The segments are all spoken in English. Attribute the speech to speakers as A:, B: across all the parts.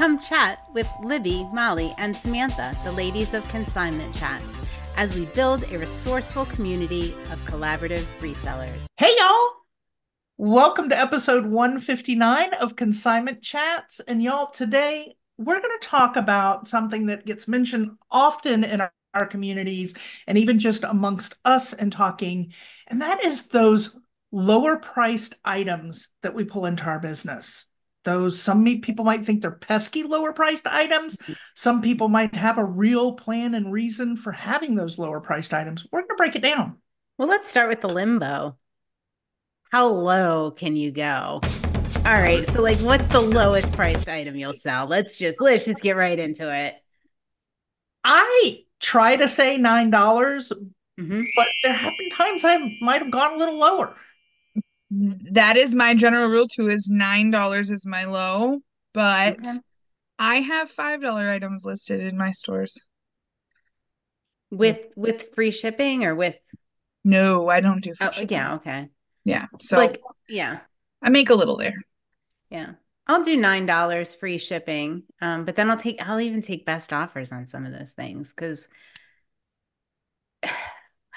A: Come chat with Libby, Molly, and Samantha, the ladies of Consignment Chats, as we build a resourceful community of collaborative resellers.
B: Hey, y'all. Welcome to episode 159 of Consignment Chats. And y'all, today we're going to talk about something that gets mentioned often in our, our communities and even just amongst us in talking, and that is those lower priced items that we pull into our business. Those some people might think they're pesky lower priced items. Some people might have a real plan and reason for having those lower priced items. We're going to break it down.
A: Well, let's start with the limbo. How low can you go? All right. So like what's the lowest priced item you'll sell? Let's just let's just get right into it.
B: I try to say nine dollars, mm-hmm. but there have been times I might have gone a little lower.
C: That is my general rule too. Is nine dollars is my low, but okay. I have five dollar items listed in my stores.
A: With with free shipping or with?
C: No, I don't do.
A: Free oh shipping. yeah, okay.
C: Yeah, so
A: like yeah,
C: I make a little there.
A: Yeah, I'll do nine dollars free shipping. Um, but then I'll take I'll even take best offers on some of those things because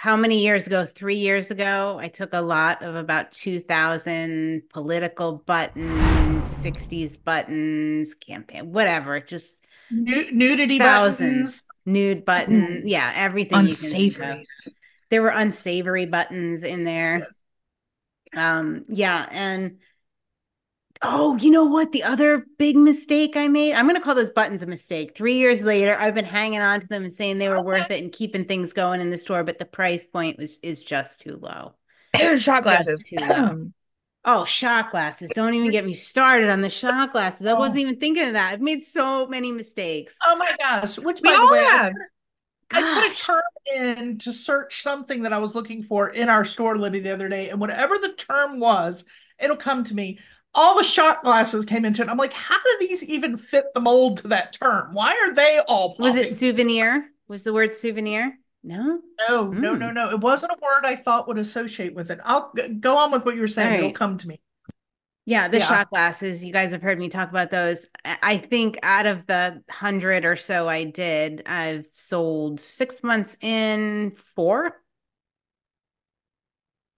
A: how many years ago? Three years ago, I took a lot of about 2000 political buttons, 60s buttons, campaign, whatever, just
B: nudity buttons,
A: nude button. Mm. Yeah, everything. Unsavory. There were unsavory buttons in there. Yes. Um, yeah. And Oh, you know what? The other big mistake I made, I'm going to call those buttons a mistake. Three years later, I've been hanging on to them and saying they were worth it and keeping things going in the store, but the price point was is just too low.
C: shot glasses. Just too low.
A: oh, shot glasses. Don't even get me started on the shot glasses. I oh. wasn't even thinking of that. I've made so many mistakes.
B: Oh my gosh. Which, we by the way, have. I put a term in to search something that I was looking for in our store, Libby, the other day, and whatever the term was, it'll come to me all the shot glasses came into it. I'm like, how do these even fit the mold to that term? Why are they all? Popping?
A: Was it souvenir? Was the word souvenir? No,
B: no, mm. no, no, no. It wasn't a word I thought would associate with it. I'll go on with what you were saying. Right. It'll come to me.
A: Yeah, the yeah. shot glasses. You guys have heard me talk about those. I think out of the hundred or so I did, I've sold six months in four.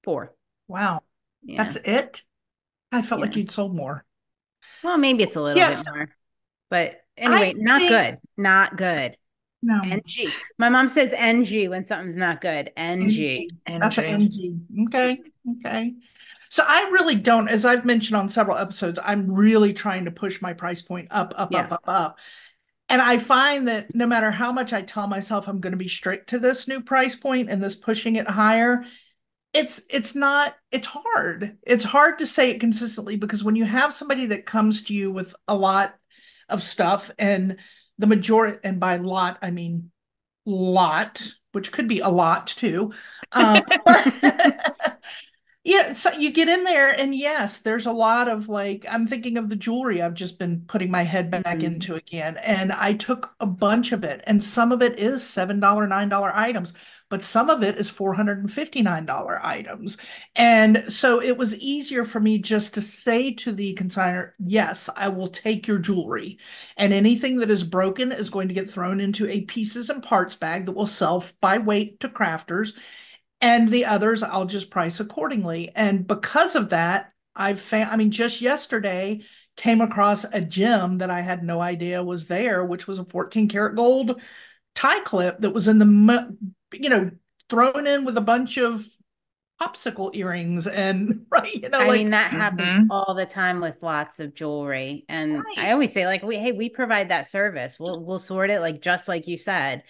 A: Four.
B: Wow. Yeah. That's it. I felt yeah. like you'd sold more.
A: Well, maybe it's a little yes. bit more. But anyway, I not think... good. Not good.
B: No.
A: NG. My mom says NG when something's not good. NG.
B: NG. That's an NG. Okay. Okay. So I really don't, as I've mentioned on several episodes, I'm really trying to push my price point up, up, yeah. up, up, up. And I find that no matter how much I tell myself I'm going to be strict to this new price point and this pushing it higher, it's it's not it's hard it's hard to say it consistently because when you have somebody that comes to you with a lot of stuff and the majority and by lot i mean lot which could be a lot too um, yeah so you get in there and yes there's a lot of like i'm thinking of the jewelry i've just been putting my head back mm-hmm. into again and i took a bunch of it and some of it is seven dollar nine dollar items but some of it is $459 items. And so it was easier for me just to say to the consigner, yes, I will take your jewelry. And anything that is broken is going to get thrown into a pieces and parts bag that will sell by weight to crafters. And the others I'll just price accordingly. And because of that, I've found, I mean, just yesterday, came across a gem that I had no idea was there, which was a 14 karat gold tie clip that was in the you know, thrown in with a bunch of popsicle earrings and right you know
A: i
B: like,
A: mean that happens mm-hmm. all the time with lots of jewelry and right. i always say like we hey we provide that service we'll we'll sort it like just like you said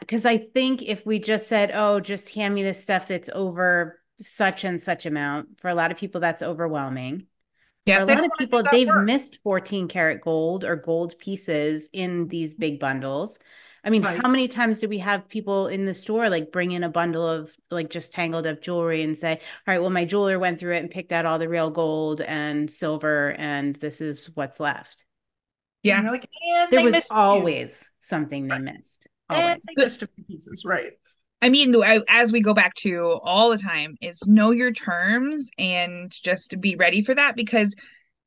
A: because uh, i think if we just said oh just hand me the stuff that's over such and such amount for a lot of people that's overwhelming yeah, for a lot of people they've work. missed 14 karat gold or gold pieces in these big bundles I mean, right. how many times do we have people in the store like bring in a bundle of like just tangled up jewelry and say, "All right, well, my jeweler went through it and picked out all the real gold and silver, and this is what's left."
B: Yeah, like
A: there was always you. something they missed. Always. And
B: they missed a few pieces, right?
C: I mean, as we go back to all the time, is know your terms and just be ready for that because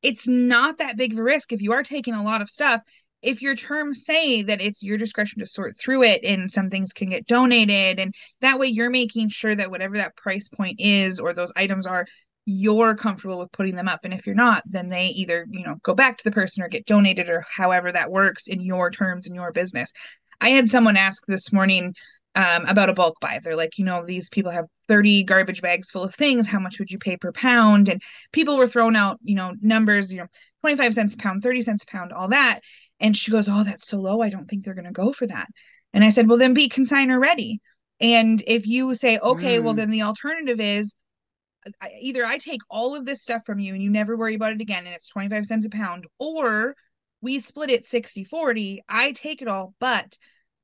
C: it's not that big of a risk if you are taking a lot of stuff if your terms say that it's your discretion to sort through it and some things can get donated and that way you're making sure that whatever that price point is or those items are you're comfortable with putting them up. And if you're not then they either you know go back to the person or get donated or however that works in your terms in your business. I had someone ask this morning um, about a bulk buy. They're like you know these people have 30 garbage bags full of things. How much would you pay per pound? And people were throwing out you know numbers you know 25 cents a pound 30 cents a pound all that and she goes oh that's so low i don't think they're going to go for that and i said well then be consigner ready and if you say okay mm. well then the alternative is either I take all of this stuff from you and you never worry about it again and it's 25 cents a pound, or we split it 60 40. I take it all, but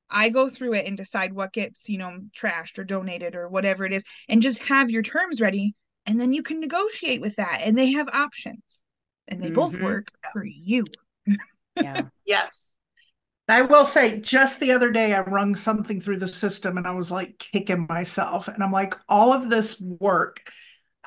C: I go through it and decide what gets, you know, trashed or donated or whatever it is, and just have your terms ready. And then you can negotiate with that. And they have options and they mm-hmm. both work for you.
A: yeah.
B: Yes. I will say, just the other day, I rung something through the system and I was like kicking myself. And I'm like, all of this work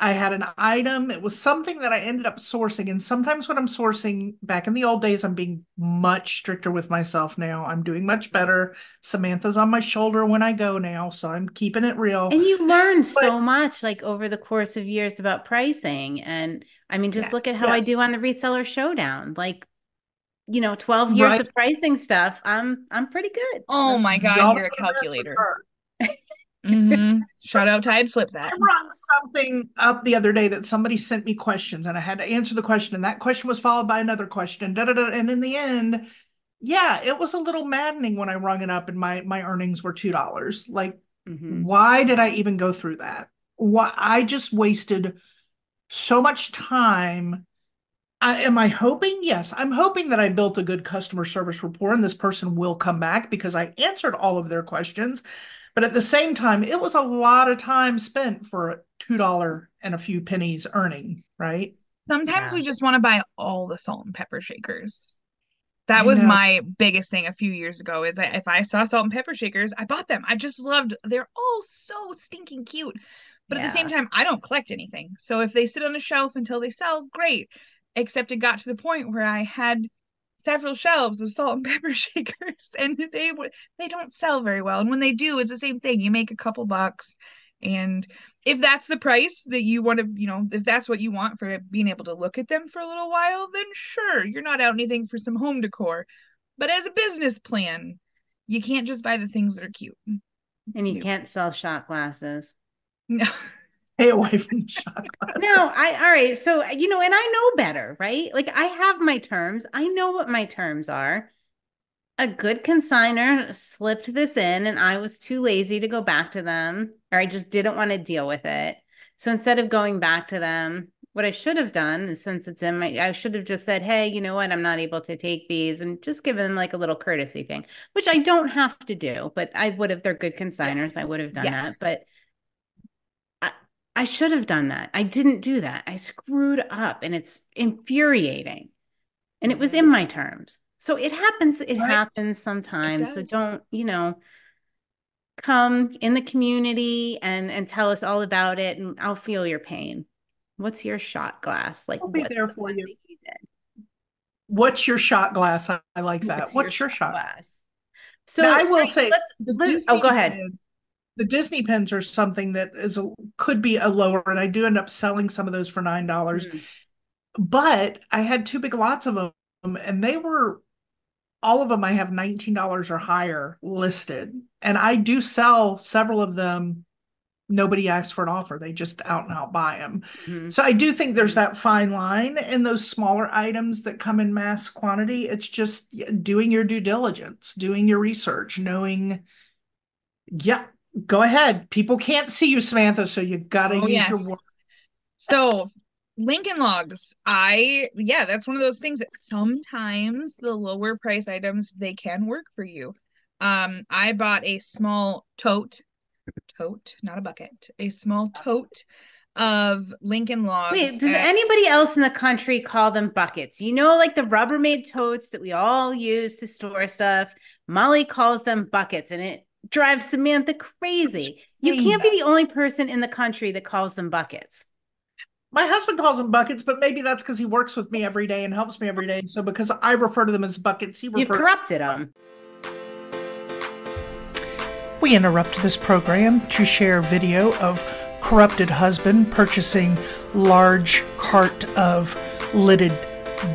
B: I had an item. It was something that I ended up sourcing. And sometimes when I'm sourcing back in the old days, I'm being much stricter with myself now. I'm doing much better. Samantha's on my shoulder when I go now. So I'm keeping it real.
A: And you learn but, so much like over the course of years about pricing. And I mean, just yes, look at how yes. I do on the reseller showdown. Like, you know, 12 years right. of pricing stuff. I'm I'm pretty good.
C: Oh my God, you're a calculator. Mm-hmm. Shout out Tide Flip that.
B: I rung something up the other day that somebody sent me questions and I had to answer the question, and that question was followed by another question. Da, da, da, and in the end, yeah, it was a little maddening when I rung it up and my my earnings were two dollars. Like, mm-hmm. why did I even go through that? Why I just wasted so much time. I, am I hoping? Yes, I'm hoping that I built a good customer service rapport and this person will come back because I answered all of their questions. But at the same time, it was a lot of time spent for a two dollar and a few pennies earning, right?
C: Sometimes yeah. we just want to buy all the salt and pepper shakers. That I was know. my biggest thing a few years ago. Is if I saw salt and pepper shakers, I bought them. I just loved. They're all so stinking cute. But yeah. at the same time, I don't collect anything. So if they sit on the shelf until they sell, great. Except it got to the point where I had several shelves of salt and pepper shakers and they they don't sell very well. And when they do it's the same thing. You make a couple bucks and if that's the price that you want to you know if that's what you want for being able to look at them for a little while then sure you're not out anything for some home decor. But as a business plan you can't just buy the things that are cute.
A: And you can't sell shot glasses.
C: No
B: stay away from shot
A: No, I all right. So you know, and I know better, right? Like I have my terms. I know what my terms are. A good consigner slipped this in, and I was too lazy to go back to them, or I just didn't want to deal with it. So instead of going back to them, what I should have done, since it's in my, I should have just said, "Hey, you know what? I'm not able to take these," and just given them like a little courtesy thing, which I don't have to do, but I would have. They're good consigners. I would have done yes. that, but I should have done that. I didn't do that. I screwed up and it's infuriating. And it was in my terms. So it happens, it right. happens sometimes. It so don't, you know, come in the community and and tell us all about it and I'll feel your pain. What's your shot glass? Like
B: I'll be there for you. you what's your shot glass? I, I like that. What's, what's your, your, shot glass?
A: So now, I will say, let's, let's, oh, go ahead
B: the Disney pens are something that is a, could be a lower, and I do end up selling some of those for nine dollars. Mm-hmm. But I had two big lots of them, and they were all of them. I have nineteen dollars or higher listed, and I do sell several of them. Nobody asks for an offer; they just out and out buy them. Mm-hmm. So I do think there's that fine line in those smaller items that come in mass quantity. It's just doing your due diligence, doing your research, knowing yeah, Go ahead. People can't see you, Samantha, so you gotta oh, use yes. your words.
C: So Lincoln Logs, I yeah, that's one of those things that sometimes the lower price items they can work for you. Um, I bought a small tote, tote, not a bucket, a small tote of Lincoln Logs.
A: Wait, does at... anybody else in the country call them buckets? You know, like the Rubbermaid totes that we all use to store stuff. Molly calls them buckets, and it drives Samantha crazy. You can't be the only person in the country that calls them buckets.
B: My husband calls them buckets, but maybe that's because he works with me every day and helps me every day. So because I refer to them as buckets, he
A: You've corrupted them.
B: We interrupt this program to share video of corrupted husband purchasing large cart of lidded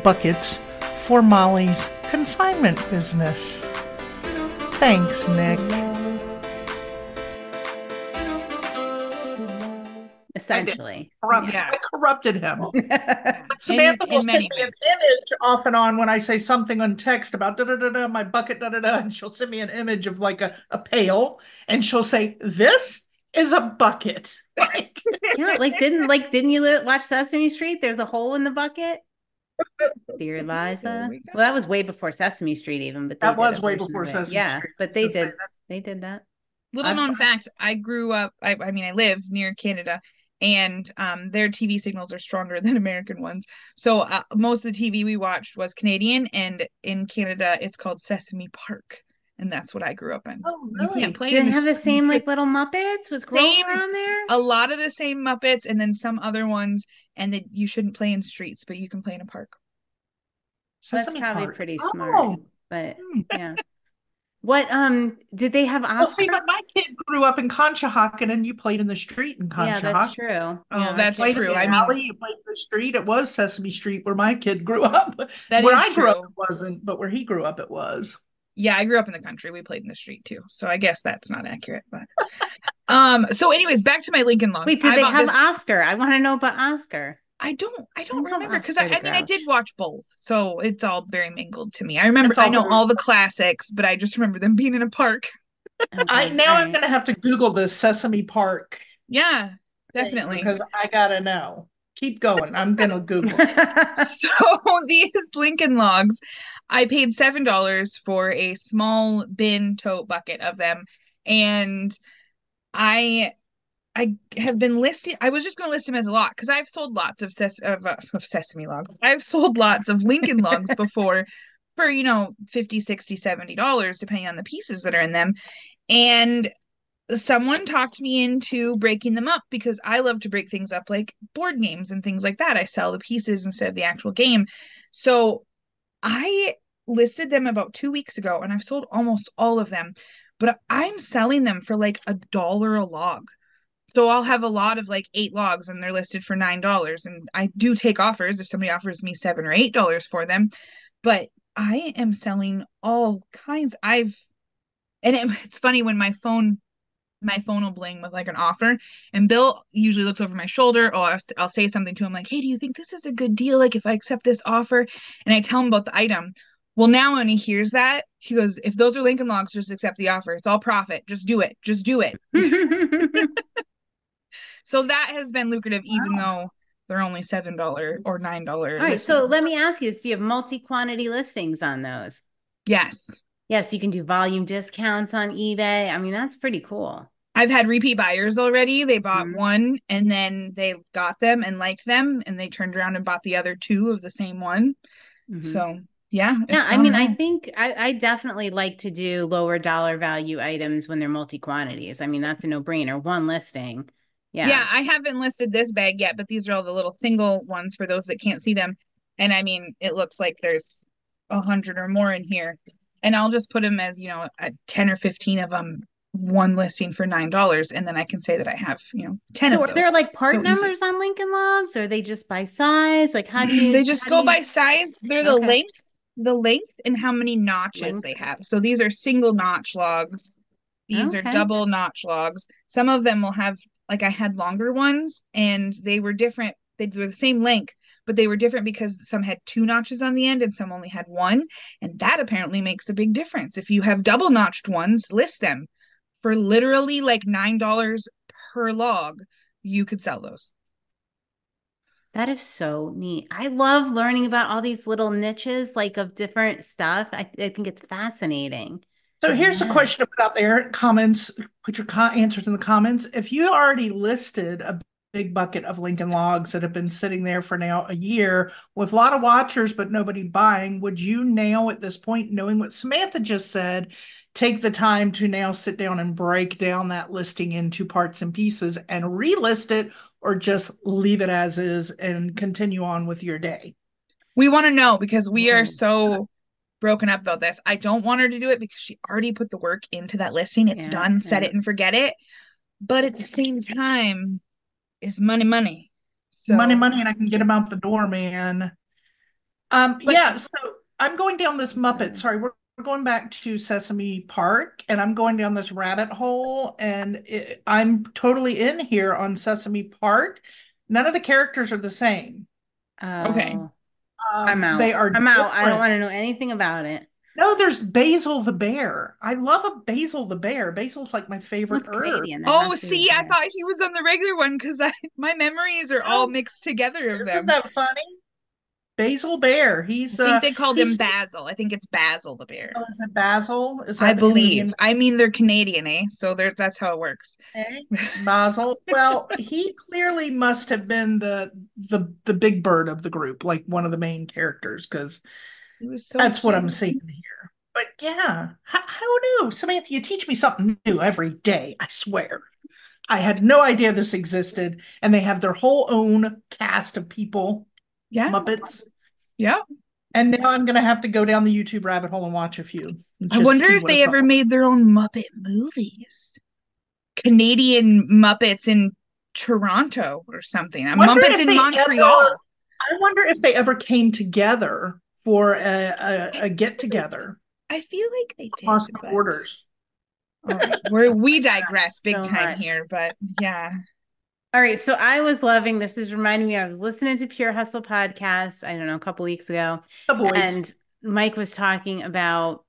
B: buckets for Molly's consignment business. Thanks, Nick.
A: Essentially.
B: Corrupt-
C: Yeah.
B: I corrupted him. Samantha
C: In-
B: will
C: in
B: send
C: many
B: me an image off and on when I say something on text about da da da da my bucket da da da, and she'll send me an image of like a, a pail, and she'll say, "This is a bucket." Like,
A: yeah, like didn't like didn't you watch Sesame Street? There's a hole in the bucket. Dear Liza.
C: We
A: Well, that was way before Sesame Street, even. But
B: that was way before. Sesame
A: Yeah,
B: Street.
A: Yeah, but they did. They did that.
C: Little known fact, I grew up, I, I mean, I live near Canada and um, their TV signals are stronger than American ones. So uh, most of the TV we watched was Canadian, and in Canada, it's called Sesame Park. And that's what I grew up in.
B: Oh,
C: You
B: really?
C: can't play
A: Did
C: in
A: it have the same like little Muppets? Was Grover
C: Same.
A: on there?
C: A lot of the same Muppets, and then some other ones, and that you shouldn't play in streets, but you can play in a park.
A: So
B: that's
A: probably
B: Park.
A: pretty
B: Oh.
A: smart. But
B: Hmm.
A: yeah. What um did they have
B: Well, see,
A: Oscar?
B: but my kid grew up in Conshohocken, and you played in the street in Conshohocken.
A: yeah, that's true.
C: Oh,
A: Yeah,
C: that's
B: Played
C: true. I mean-
B: alley, you played in the street. It was Sesame Street where my kid grew up.
C: That
B: where
C: is
B: I grew up, it wasn't, but where he grew up, it was.
C: Yeah, I grew up in the country. We played in the street too. So I guess that's not accurate, but um so anyways, back to my Lincoln Logs.
A: Wait, did
C: I
A: they have
C: this-
A: Oscar? I want to know about Oscar.
C: I don't I don't
A: I
C: remember because I, I mean I did watch both. So it's all very mingled to me. I remember I know all the classics, but I just remember them being in a park.
B: I now
A: all
B: I'm gonna have to Google the Sesame Park
C: Yeah, definitely.
B: because I gotta know. Keep going. I'm gonna Google. it.
C: so these Lincoln Logs, I paid seven dollars for a small bin tote bucket of them, and I I have been listing. I was just going to list them as a lot because I've sold lots of ses of, uh, of sesame logs. I've sold lots of Lincoln Logs before for you know 50 60 70 dollars depending on the pieces that are in them and someone talked me into breaking them up because I love to break things up like board games and things like that. I sell the pieces instead of the actual game. So I listed them about two weeks ago and I've sold almost all of them, but I'm selling them for like a dollar a log. So I'll have a lot of like eight logs and they're listed for nine dollars. And I do take offers if somebody offers me seven or eight dollars for them. But I am selling all kinds. I've and it, it's funny when my phone my phone will bling with like an offer and bill usually looks over my shoulder. Or I'll, I'll say something to him like hey do you think this is a good deal? Like if i accept this offer? And i tell him about the item. Well now when he hears that he goes if those are lincoln logs just accept the offer. It's all profit. Just do it. Just do it so that has been lucrative even though they're only seven dollar or nine dollar
A: All right, so let me ask you. Do you have multi-quantity listings on those?
C: yes
A: Yes, you can do volume discounts on eBay. I mean, that's pretty cool.
C: I've had repeat buyers already. They bought
A: Mhm.
C: one and then they got them and liked them and they turned around and bought the other two of the same one.
A: Mhm.
C: So yeah.
A: Yeah, I mean, I think I, I definitely like to do lower dollar value items when they're multi quantities. I mean, that's a no brainer. One listing. Yeah.
C: yeah, I haven't listed this bag yet, but these are all the little single ones for those that can't see them. And I mean, it looks like there's a hundred or more in here. And I'll just put them as, you know, a 10 or 15 of them, one listing for $9. And then I can say that I have, you know, 10
A: So
C: of
A: are there like part
C: So easy.
A: numbers on Lincoln Logs? Or are they just by size? Like how do you
C: they just go
A: you-
C: by size they're the
A: Okay.
C: length the length and how many notches
A: Length.
C: they have so these are single notch logs these
A: Okay.
C: are double notch logs some of them will have like i had longer ones and they were different they were the same length but they were different because some had two notches on the end and some only had one and that apparently makes a big difference if you have double notched ones list them for literally like nine dollars per log you could sell those
A: That is so neat. I love learning about all these little niches like of different stuff. I, I think it's fascinating.
B: So here's a question to put out there. Comments, put your co- answers in the comments. If you already listed a big bucket of Lincoln logs that have been sitting there for now a year with a lot of watchers but nobody buying, would you now at this point, knowing what Samantha just said, take the time to now sit down and break down that listing into parts and pieces and relist it or just leave it as is and continue on with your day?
C: We want to know because we are so broken up about this. I don't want her to do it because she already put the work into that listing. It's
A: Yeah,
C: done, set it and forget it. But at the same time, it's money, money. So
B: money, money, and I can get them out the door, man. Um,
C: But-
B: yeah, so I'm going down this Muppet. Sorry, we're we're going back to Sesame Park, and I'm going down this rabbit hole, and it, I'm totally in here on Sesame Park. None of the characters are the same.
C: Okay.
B: Um,
A: I'm out.
B: They are
A: I'm out. I don't want to know anything about it.
B: No, there's Basil the bear. I love a Basil the bear. Basil's like my favorite
A: What's
B: herb.
A: Canadian?
C: Oh,
A: has to be
C: see, I thought he was on the regular one because I my memories are all
B: Oh,
C: mixed together of
B: Isn't
C: them.
B: that funny? Basil Bear. He's
C: I
B: uh
C: think they called him Basil. I think it's Basil the bear.
B: oh, is it Basil? Is
C: I believe. I mean, they're Canadian, eh? So that's how it works.
B: Okay, Basil. Well, he clearly must have been the the the big bird of the group, like one of the main characters, because
C: so
B: that's what I'm seeing here. But yeah, how, new, Samantha? You teach me something new every day. I swear. I had no idea this existed, and they have their whole own cast of people,
C: Yeah.
B: Muppets.
C: Yeah.
B: And now I'm gonna have to go down the YouTube rabbit hole and watch a few.
C: I wonder if they ever
B: all-
C: made their own Muppet movies. Canadian Muppets in Toronto or something. Muppets in Montreal.
B: ever- I wonder if they ever came together for a, a, a get together
C: I feel like they did.
B: across the borders.
C: All right. Where we digress big
A: So
C: time
A: much.
C: here, but yeah.
A: All right, so I was loving this. Is reminding me. I was listening to Pure Hustle podcast. I don't know, a couple weeks ago, and Mike was talking about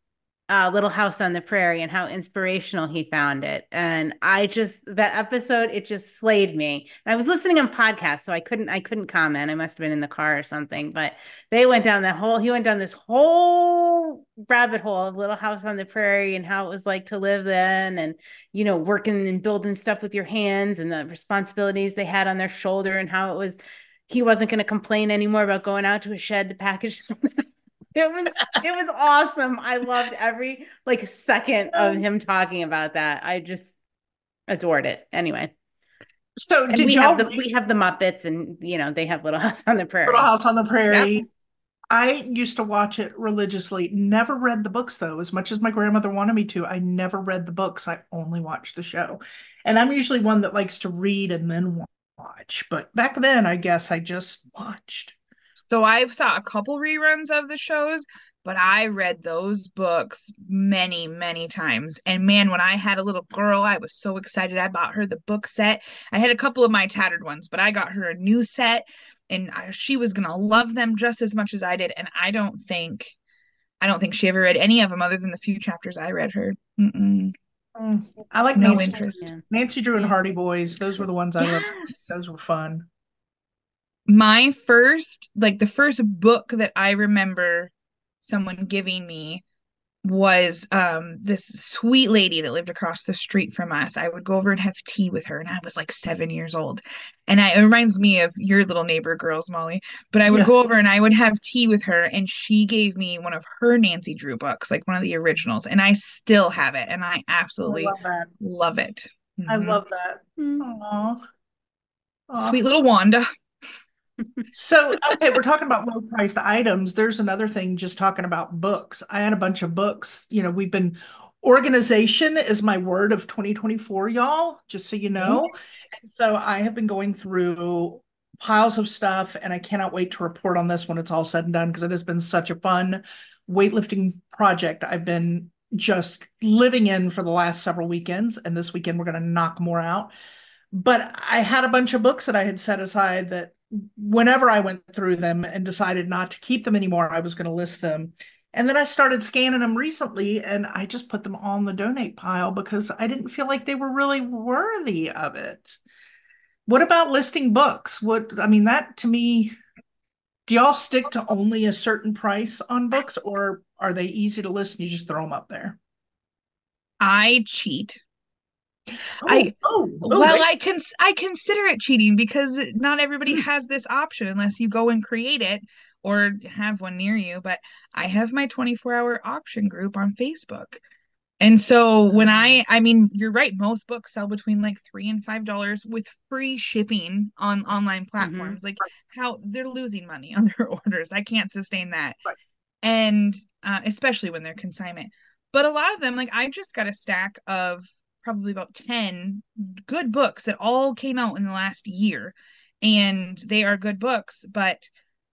A: uh, Little House on the Prairie and how inspirational he found it. And I just that episode, it just slayed me. And I was listening on podcast, so I couldn't I couldn't comment. I must have been in the car or something. But they went down that whole he went down this whole rabbit hole of Little House on the Prairie and how it was like to live then, and you know working and building stuff with your hands and the responsibilities they had on their shoulder and how it was. He wasn't going to complain anymore about going out to a shed to package something. It was it was awesome. I loved every like second of um him talking about that. I just adored it. Anyway,
B: so
A: and
B: did
A: we
B: y'all
A: have the we have the Muppets, and you know they have Little House on the Prairie.
B: Little House on the Prairie? I used to watch it religiously. Never read the books though. As much as my grandmother wanted me to, I never read the books. I only watched the show. And I'm usually one that likes to read and then watch. But back then, I guess I just watched.
C: So I've saw a couple reruns of the shows, but I read those books many, many times. And man, when I had a little girl, I was so excited. I bought her the book set. I had a couple of my tattered ones, but I got her a new set and I, she was going to love them just as much as I did. And I don't think I don't think she ever read any of them other than the few chapters I read her. Mm-mm.
B: Mm, I like
C: No
B: Nancy,
C: interest.
B: Nancy Drew and Hardy Boys. Those were the ones I loved.
C: Yes.
B: Those were fun.
C: My first like the first book that I remember someone giving me was um this sweet lady that lived across the street from us. I would go over and have tea with her and I was like 7 years old. And I, it reminds me of your little neighbor girls, Molly. But I would
B: Yeah.
C: go over and I would have tea with her and she gave me one of her Nancy Drew books, like one of the originals, and I still have it and I
B: I
C: absolutely
B: love
C: love it.
B: I
C: Mhm.
B: love that.
A: Mm.
B: Aw. Aw.
C: Sweet little Wanda.
B: So, okay, we're talking about low priced items. There's another thing just talking about books. I had a bunch of books. You know, we've been organization is my word of 2024, y'all, just so you know. Mm-hmm. And so I have been going through piles of stuff and I cannot wait to report on this when it's all said and done because it has been such a fun weightlifting project I've been just living in for the last several weekends. And this weekend we're going to knock more out. But I had a bunch of books that I had set aside that whenever I went through them and decided not to keep them anymore, I was going to list them. And then I started scanning them recently and I just put them on the donate pile because I didn't feel like they were really worthy of it. What about listing books? What, I mean, that to me, do y'all stick to only a certain price on books or are they easy to list and you just throw them up there?
C: I cheat.
B: Oh,
C: I-
B: oh, oh,
C: well,
B: wait.
C: I cons I consider it cheating because not everybody has this option unless you go and create it or have one near you. But I have my 24 hour auction group on Facebook. And so when I, I mean, you're right. Most books sell between like three and five dollars with free shipping on online mm-hmm. platforms. Mm-hmm. Like how they're losing money on their orders. I can't sustain that. Right. And uh, especially when they're consignment. But a lot of them, like I just got a stack of probably about 10 good books that all came out in the last year. And they are good books, but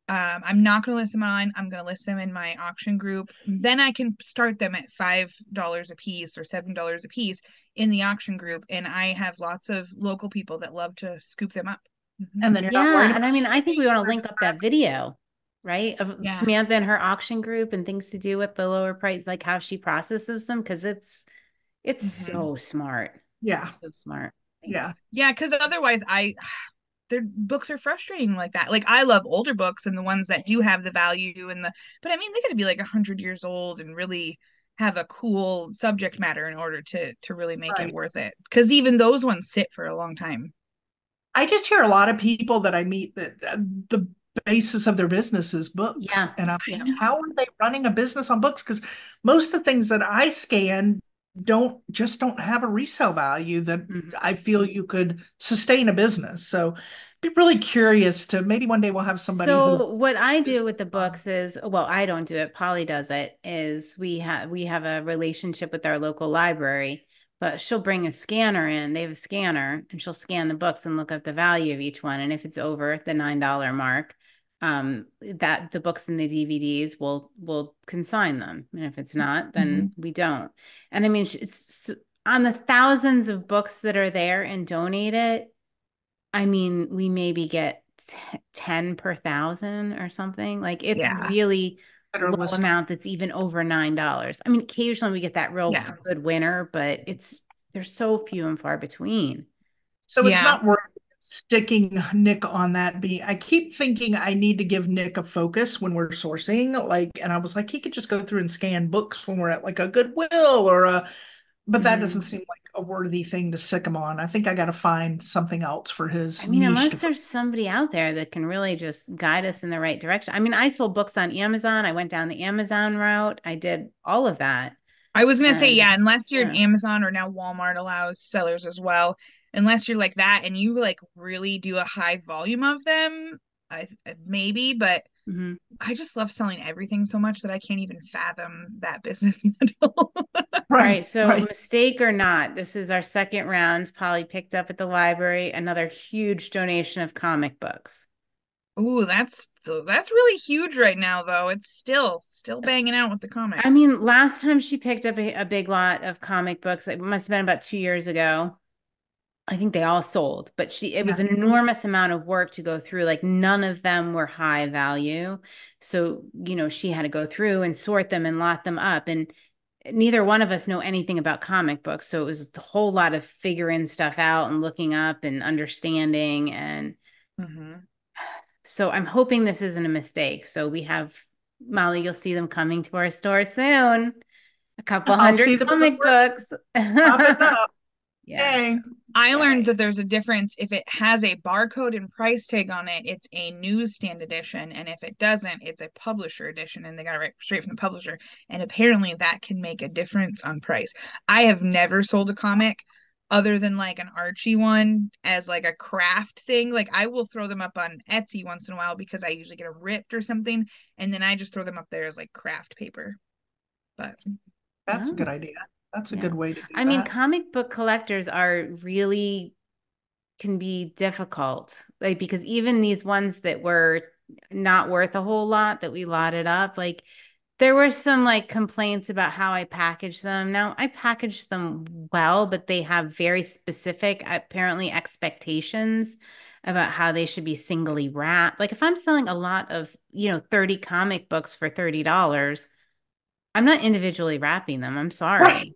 C: um, I'm not going to list them online. I'm going to list them in my auction group. Then I can start them at five dollars a piece or seven dollars a piece in the auction group, and I have lots of local people that love to scoop them up.
A: Mm-hmm. And then you're yeah, and I mean, I think we want to link up that video, right, of yeah. Samantha and her auction group and things to do with the lower price, like how she processes them, because it's it's mm-hmm. so smart.
B: Yeah,
A: so smart.
B: Yeah,
C: yeah, because otherwise, I their books are frustrating like that. Like I love older books and the ones that do have the value and the but I mean they got to be like a hundred years old and really have a cool subject matter in order to to really make right. it worth it. Because even those ones sit for a long time.
B: I just hear a lot of people that I meet that uh, the basis of their business is books.
A: Yeah.
B: And I'm like, how are they running a business on books? Because most of the things that I scan don't just don't have a resale value that mm-hmm. I feel you could sustain a business. So be really curious to maybe one day we'll have somebody.
A: So what I do with the books is, well, I don't do it. Polly does it. Is we have we have a relationship with our local library, but she'll bring a scanner in. They have a scanner, and she'll scan the books and look up the value of each one. And if it's over the nine dollar mark, um that the books and the dvds will will consign them and if it's not then mm-hmm. we don't and i mean it's on the thousands of books that are there and donate it i mean we maybe get 10 per thousand or something like it's yeah. really low amount that's even over nine dollars i mean occasionally we get that real yeah. good winner but it's there's so few and far between
B: so yeah. it's not worth sticking Nick on that being I keep thinking I need to give Nick a focus when we're sourcing like and I was like he could just go through and scan books when we're at like a Goodwill or a but that mm-hmm. doesn't seem like a worthy thing to sick him on. I think I got to find something else for his.
A: I mean, unless there's somebody out there that can really just guide us in the right direction. I mean, I sold books on Amazon. I went down the Amazon route. I did all of that.
C: I was gonna say, yeah, unless you're yeah. Amazon or now Walmart allows sellers as well unless you're like that and you like really do a high volume of them I, maybe but mm-hmm. i just love selling everything so much that i can't even fathom that business model
A: right so right. mistake or not this is our second round polly picked up at the library another huge donation of comic books
C: Ooh, that's that's really huge right now, though. It's still still banging out with the comics.
A: I mean, last time she picked up a, a big lot of comic books, it must have been about two years ago. I think they all sold, but she it yeah. was an enormous amount of work to go through. Like none of them were high value. So, you know, she had to go through and sort them and lot them up. And neither one of us know anything about comic books. So it was a whole lot of figuring stuff out and looking up and understanding. And mm-hmm. so I'm hoping this isn't a mistake. So we have Molly, you'll see them coming to our store soon. A couple I'll hundred comic books.
C: Yeah. I learned that there's a difference if it has a barcode and price tag on it, it's a newsstand edition. And if it doesn't, it's a publisher edition and they got it right straight from the publisher. And apparently that can make a difference on price. I have never sold a comic other than like an Archie one as like a craft thing. Like I will throw them up on Etsy once in a while because I usually get a ripped or something. And then I just throw them up there as like craft paper. But
B: that's a good oh. idea. That's a yeah. good way to I
A: that. mean, comic book collectors are really can be difficult. Like because even these ones that were not worth a whole lot that we lotted up, like there were some like complaints about how I packaged them. Now I packaged them well, but they have very specific apparently expectations about how they should be singly wrapped. Like if I'm selling a lot of, you know, 30 comic books for $30, I'm not individually wrapping them. I'm sorry. Right.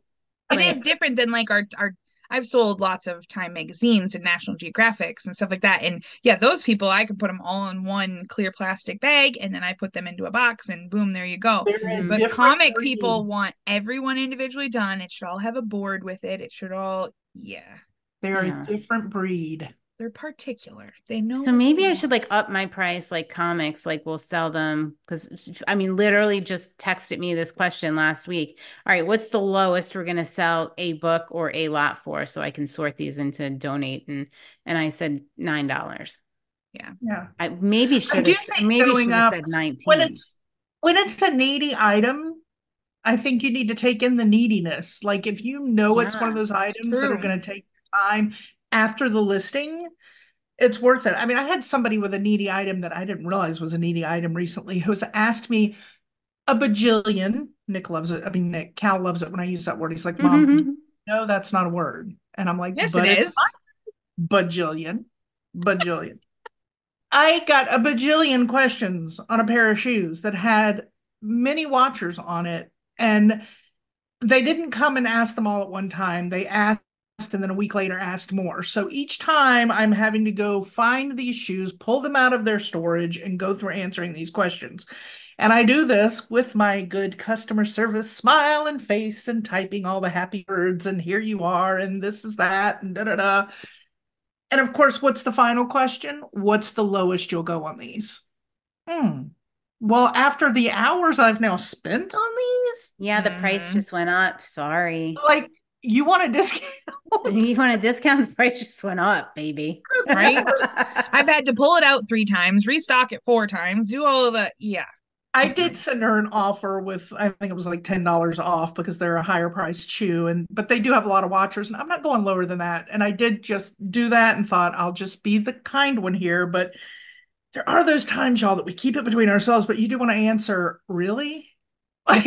C: It is different than like our our I've sold lots of Time magazines and National Geographics and stuff like that. And yeah, those people, I can put them all in one clear plastic bag and then I put them into a box and boom, there you go. But comic breed. people want everyone individually done. It should all have a board with it. It should all, yeah.
B: They're yeah. a different breed.
C: They're particular. They know.
A: So maybe I should like up my price like comics, like we'll sell them because I mean, literally just texted me this question last week. All right, what's the lowest we're gonna sell a book or a lot for so I can sort these into donate and and I said nine dollars.
C: Yeah.
B: Yeah.
A: I maybe should have maybe should have said 19.
B: When it's when it's a needy item, I think you need to take in the neediness. Like if you know yeah, it's one of those items true. that are going to take time after the listing, it's worth it. I mean, I had somebody with a needy item that I didn't realize was a needy item recently who's asked me a bajillion. Nick loves it. I mean, Nick, Cal loves it when I use that word. He's like, Mom, mm-hmm. no, that's not a word. And I'm like,
C: yes, but it is.
B: Bajillion. Bajillion. I got a bajillion questions on a pair of shoes that had many watchers on it. And they didn't come and ask them all at one time. They asked and then a week later asked more. So each time I'm having to go find these shoes, pull them out of their storage, and go through answering these questions. And I do this with my good customer service smile and face and typing all the happy words and here you are and this is that and da da da. And of course, what's the final question? What's the lowest you'll go on these? Hmm. Well, after the hours I've now spent on these,
A: yeah, the mm. price just went up. Sorry.
B: Like you want a discount?
A: you want a discount? The price just went up, baby.
C: Right? I've had to pull it out three times, restock it four times, do all of that. Yeah.
B: I did send her an offer with I think it was like ten dollars off because they're a higher price shoe and but they do have a lot of watchers and I'm not going lower than that. And I did just do that and thought I'll just be the kind one here. But there are those times, y'all, that we keep it between ourselves, but you do want to answer, really? Like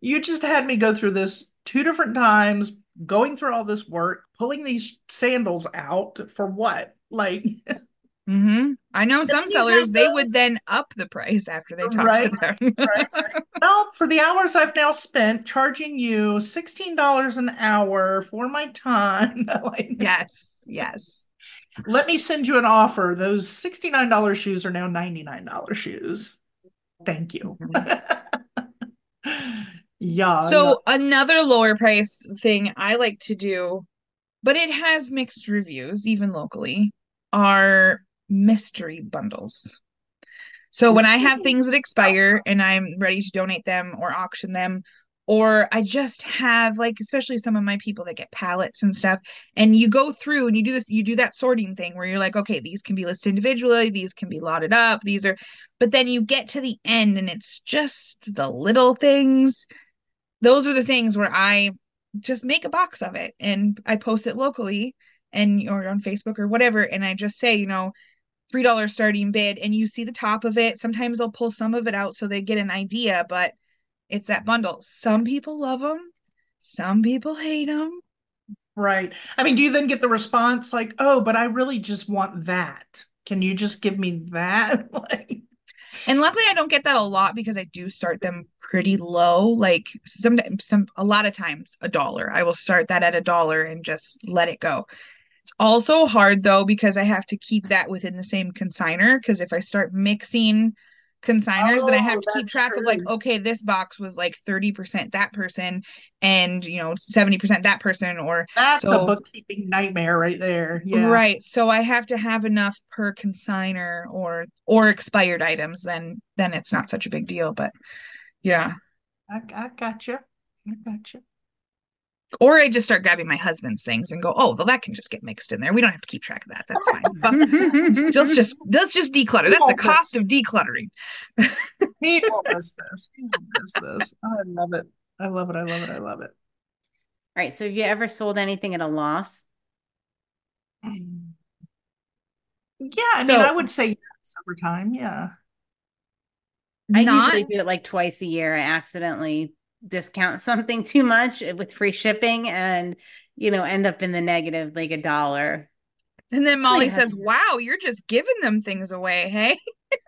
B: you just had me go through this two different times, going through all this work, pulling these sandals out for what? Like
C: Mm-hmm. I know some sellers they would then up the price after they talk right, to them. right,
B: right. Well, for the hours I've now spent charging you sixteen dollars an hour for my time.
C: like, yes, yes.
B: Let me send you an offer. Those sixty nine dollars shoes are now ninety nine dollars shoes. Thank you. yeah.
C: So yeah. another lower price thing I like to do, but it has mixed reviews even locally. Are mystery bundles. So when I have things that expire and I'm ready to donate them or auction them, or I just have like, especially some of my people that get pallets and stuff, and you go through and you do this, you do that sorting thing where you're like, okay, these can be listed individually, these can be lotted up, these are, but then you get to the end and it's just the little things. Those are the things where I just make a box of it and I post it locally and or on Facebook or whatever. And I just say, you know, three dollar starting bid and you see the top of it. Sometimes they'll pull some of it out so they get an idea but it's that bundle. Some people love them some people hate them
B: right. I mean do you then get the response like oh but i really just want that. Can you just give me that? Like
C: and luckily i don't get that a lot because i do start them pretty low like some some a lot of times a dollar. I will start that at a dollar and just let it go. It's also hard though because I have to keep that within the same consigner because if I start mixing consigners oh, then I have oh, to keep track true. of like okay this box was like 30% that person and you know 70% that person or
B: that's so, a bookkeeping nightmare right there. Yeah.
C: Right. So I have to have enough per consigner or or expired items then then it's not such a big deal but yeah.
B: I, I got you I got you
C: or I just start grabbing my husband's things and go, oh, well, that can just get mixed in there. We don't have to keep track of that. That's fine. let's just let's just declutter. That's the cost of decluttering.
B: he does this. He does this. I love it. I love it. I love it. I love it.
A: All right. So have you ever sold anything at a loss?
B: Yeah, I so, mean, I would say yes over time. Yeah.
A: I Not... usually do it like twice a year. I accidentally discount something too much with free shipping and you know end up in the negative like a dollar.
C: And then molly says wow you're just giving them things away hey?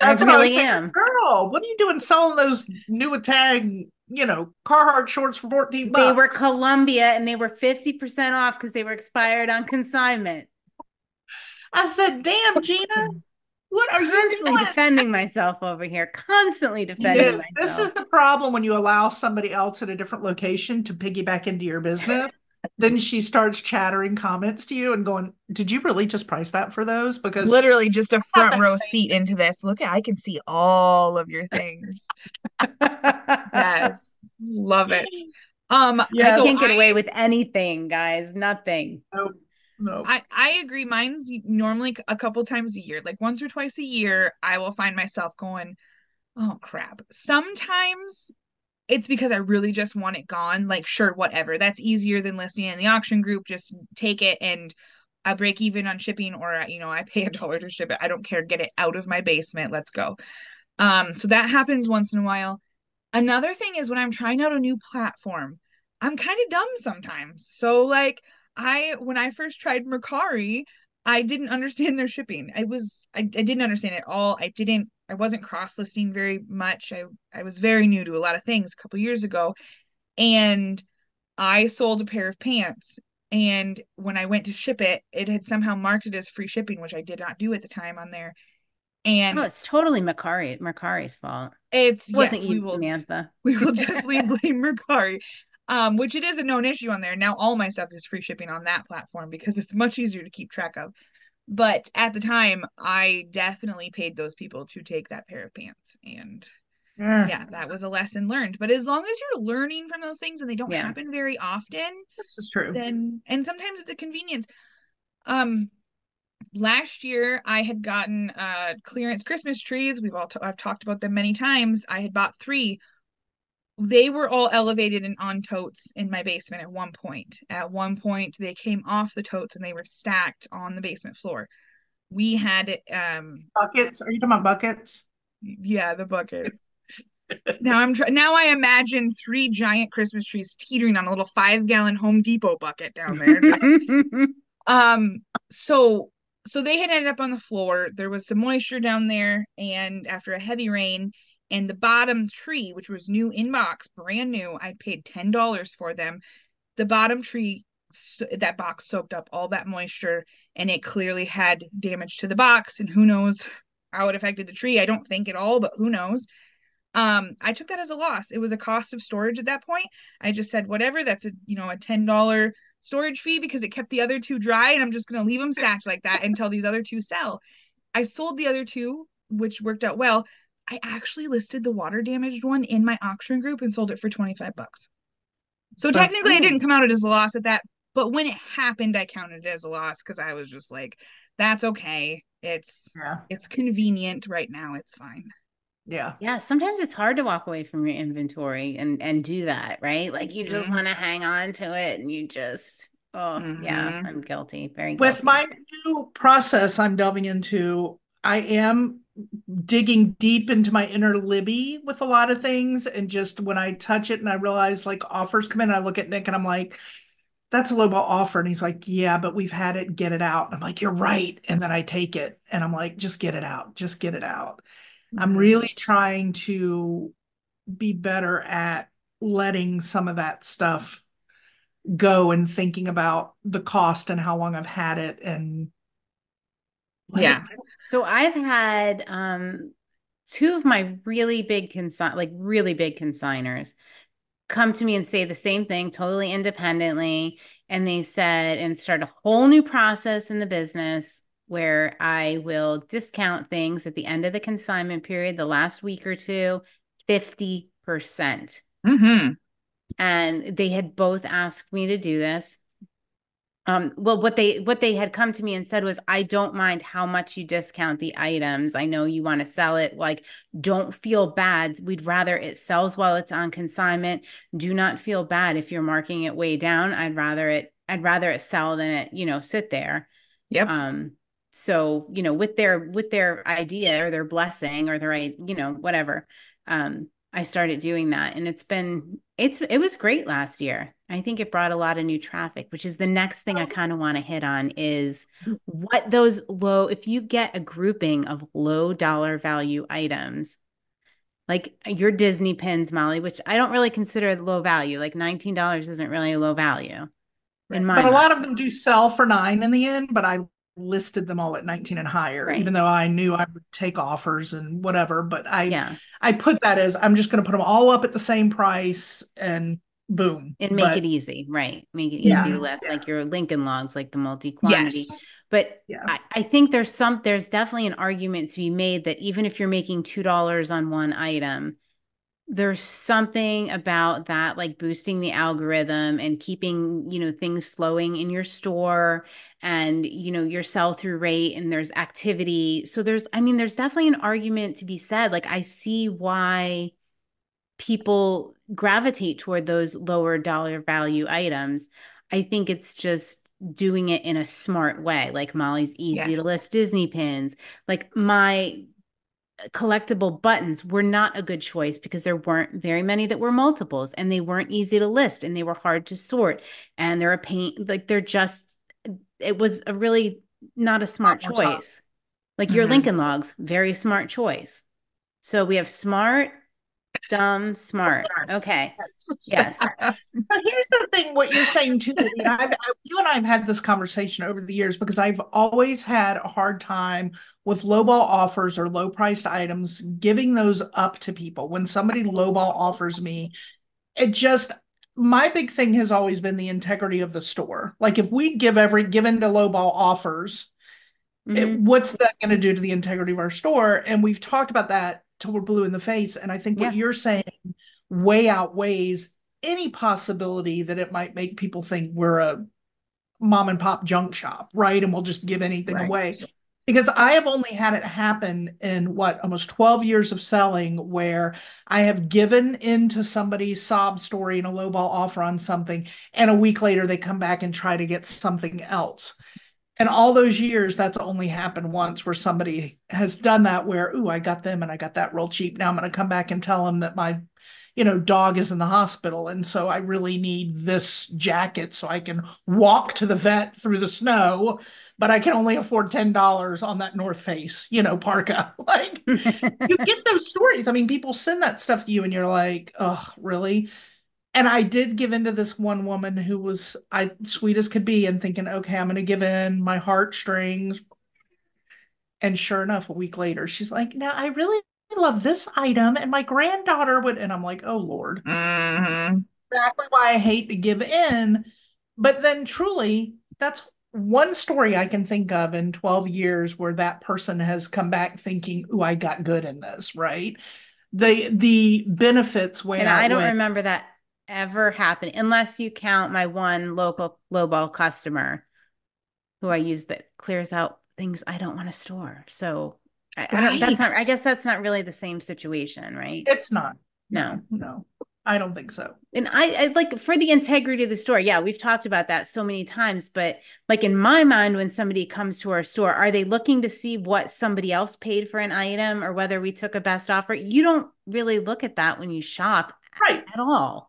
B: I really I am. Girl what are you doing selling those new tag you know carhartt shorts for 14 bucks?
A: they were columbia and they were 50% off because they were expired on consignment.
B: I said damn gina what are
A: constantly you defending myself over here? Constantly defending yes, myself.
B: This is the problem when you allow somebody else at a different location to piggyback into your business. then she starts chattering comments to you and going, "Did you really just price that for those?" Because
C: literally just a front row seat into this. Look, at I can see all of your things. yes, love it. Um,
A: yeah, I can't get away with anything, guys. Nothing.
B: Nope.
C: I, I agree. Mine's normally a couple times a year, like once or twice a year, I will find myself going, oh crap. Sometimes it's because I really just want it gone. Like, sure, whatever. That's easier than listing in the auction group. Just take it and I break even on shipping, or you know, I pay a dollar to ship it. I don't care. Get it out of my basement. Let's go. Um, so that happens once in a while. Another thing is when I'm trying out a new platform, I'm kind of dumb sometimes. So like I when I first tried Mercari, I didn't understand their shipping. I was I, I didn't understand it all. I didn't I wasn't cross listing very much. I I was very new to a lot of things a couple years ago, and I sold a pair of pants. And when I went to ship it, it had somehow marked it as free shipping, which I did not do at the time on there. And
A: oh, it's totally Mercari Mercari's fault.
C: It's
A: it wasn't
C: yes,
A: you, will, Samantha.
C: We will definitely blame Mercari. Um, which it is a known issue on there. Now all my stuff is free shipping on that platform because it's much easier to keep track of. But at the time i definitely paid those people to take that pair of pants. And yeah, yeah that was a lesson learned. But as long as you're learning from those things and they don't yeah. happen very often
B: this is true.
C: then and sometimes it's a convenience. Um last year i had gotten uh clearance christmas trees. We've all t- i've talked about them many times. I had bought three they were all elevated and on totes in my basement at one point. At one point, they came off the totes and they were stacked on the basement floor. We had um
B: buckets. Are you talking about buckets?
C: Yeah, the bucket. now I'm. Now I imagine three giant Christmas trees teetering on a little five gallon Home Depot bucket down there. um. So so they had ended up on the floor. There was some moisture down there, and after a heavy rain, and the bottom tree, which was new in box, brand new, I paid ten dollars for them. The bottom tree, that box soaked up all that moisture, and it clearly had damage to the box. And who knows how it affected the tree? I don't think at all, but who knows? Um, I took that as a loss. It was a cost of storage at that point. I just said whatever. That's a you know a ten dollar storage fee because it kept the other two dry, and I'm just gonna leave them stacked like that until these other two sell. I sold the other two, which worked out well. I actually listed the water damaged one in my auction group and sold it for 25 bucks. So technically I didn't come out as a loss at that, but when it happened I counted it as a loss cuz I was just like that's okay. It's yeah. it's convenient right now. It's fine.
B: Yeah.
A: Yeah, sometimes it's hard to walk away from your inventory and and do that, right? Like you just mm-hmm. want to hang on to it and you just oh, mm-hmm. yeah, I'm guilty. Very guilty.
B: With my new process I'm delving into, I am digging deep into my inner Libby with a lot of things. And just when I touch it and I realize like offers come in, I look at Nick and I'm like, that's a lowball offer. And he's like, yeah, but we've had it, get it out. And I'm like, you're right. And then I take it and I'm like, just get it out, just get it out. Mm-hmm. I'm really trying to be better at letting some of that stuff go and thinking about the cost and how long I've had it and
C: yeah.
A: So I've had um two of my really big consign like really big consigners come to me and say the same thing totally independently and they said and start a whole new process in the business where I will discount things at the end of the consignment period the last week or two 50%. percent
C: mm-hmm.
A: And they had both asked me to do this um, well, what they what they had come to me and said was, I don't mind how much you discount the items. I know you want to sell it. Like, don't feel bad. We'd rather it sells while it's on consignment. Do not feel bad if you're marking it way down. I'd rather it. I'd rather it sell than it, you know, sit there.
C: Yep.
A: Um. So you know, with their with their idea or their blessing or their you know whatever, um, I started doing that, and it's been it's it was great last year. I think it brought a lot of new traffic, which is the next thing I kind of want to hit on is mm-hmm. what those low, if you get a grouping of low dollar value items, like uh, your Disney pins, Molly, which I don't really consider low value. Like $19 isn't really a low value.
B: In my but a lot of them do sell for nine in the end, but I listed them all at 19 and higher, right. even though I knew I would take offers and whatever. But I
A: yeah.
B: I put that as I'm just gonna put them all up at the same price and boom.
A: And make
B: But-
A: it easy, right? Make it
B: Yeah.
A: easy list,
B: Yeah.
A: like your Lincoln logs, like the multi-quantity.
C: Yes.
A: But
B: Yeah.
A: I, I think there's some there's definitely an argument to be made that even if you're making two dollars on one item, there's something about that like boosting the algorithm and keeping you know things flowing in your store and you know your sell through rate and there's activity so there's i mean there's definitely an argument to be said like i see why people gravitate toward those lower dollar value items i think it's just doing it in a smart way. Like molly's easy to list disney pins. Like my collectible buttons were not a good choice because there weren't very many that were multiples and they weren't easy to list and they were hard to sort. And they're a pain like they're just it was a really not a smart
B: Not
A: choice. Like your
C: Mhm.
A: lincoln logs very smart choice. So we have smart dumb smart okay yes
B: But here's the thing: what you're saying too. Lily, I've, I, you and I have had this conversation over the years because I've always had a hard time with lowball offers or low priced items, giving those up to people. When somebody lowball offers me, it just my big thing has always been the integrity of the store. Like if we give every given to lowball offers, it,
A: Mhm.
B: what's that going to do to the integrity of our store? And we've talked about that till we're blue in the face. And I think what you're saying way outweighs any possibility that it might make people think we're a mom and pop junk shop, right? And we'll just give anything
C: Right.
B: away. Because I have only had it happen in what almost 12 years of selling where I have given into somebody's sob story and a lowball offer on something, and a week later they come back and try to get something else. And all those years, that's only happened once where somebody has done that where, ooh, I got them and I got that real cheap. Now I'm going to come back and tell them that my, you know, dog is in the hospital. And so I really need this jacket so I can walk to the vet through the snow, but I can only afford $10 on that North Face, you know, parka. Like you get those stories. I mean, people send that stuff to you and you're like, oh, really? And I did give in to this one woman who was I sweet as could be and thinking, okay, I'm gonna give in my heartstrings. And sure enough, a week later, she's like, now I really love this item, and my granddaughter would, and I'm like, oh Lord,
C: Mhm.
B: exactly why I hate to give in. But then truly, that's one story I can think of in 12 years where that person has come back thinking, "Ooh, I got good in this," right? The the benefits way
A: and I don't
B: outweigh-
A: remember that ever happening unless you count my one local lowball customer who I use that clears out things I don't want to store. So I, I don't that's not I guess that's not really the same situation, right?
B: It's not.
A: No.
B: no, I don't think so.
A: And I, I like for the integrity of the store. Yeah, we've talked about that so many times, but like in my mind, when somebody comes to our store, are they looking to see what somebody else paid for an item or whether we took a best offer? You don't really look at that when you shop
B: Right.
A: at all.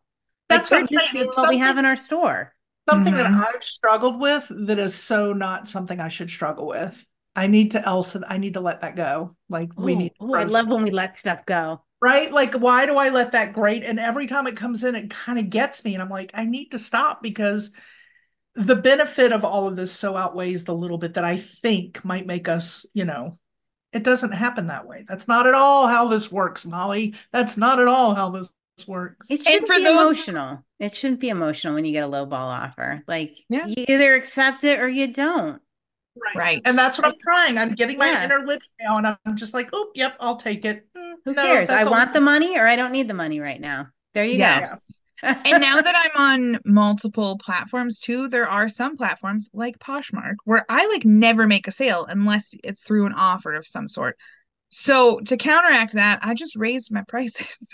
B: That's
A: like,
B: what
A: we're
B: I'm saying. It's
A: what we have in our store.
B: Something that
C: Mhm.
B: I've struggled with that is so not something I should struggle with. I need to Elsa, I need to let that go. Like we need
A: Oh, I love when we let stuff go.
B: right? Like, why do I let that grate? And every time it comes in, it kind of gets me. And I'm like, I need to stop because the benefit of all of this so outweighs the little bit that I think might make us, you know, it doesn't happen that way. That's not at all how this works, Molly. That's not at all how this works.
A: It shouldn't
C: for
A: be
C: those-
A: emotional. It shouldn't be emotional when you get a low ball offer. Like
C: Yeah.
A: you either accept it or you don't.
C: Right.
B: And that's what I'm trying. I'm getting my
A: Yeah.
B: inner lip now, and I'm just like, oh, yep, I'll take it. Mm,
A: Who
B: no,
A: cares? I
B: that's all-
A: want the money or I don't need the money right now. There you
C: yes.
A: go.
C: and now that I'm on multiple platforms too, there are some platforms like Poshmark where I like never make a sale unless it's through an offer of some sort. So to counteract that, I just raised my prices.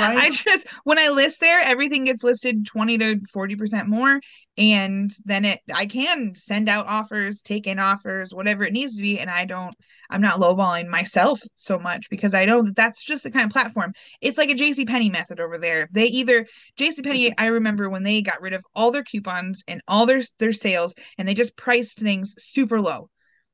B: Right.
C: I just when I list there, everything gets listed 20 to 40% more. And then it I can send out offers, take in offers, whatever it needs to be. And I don't, I'm not lowballing myself so much because I know that that's just the kind of platform. It's like a JC Penney method over there. They either JC Penney, mm-hmm. I remember when they got rid of all their coupons and all their their sales and they just priced things super low.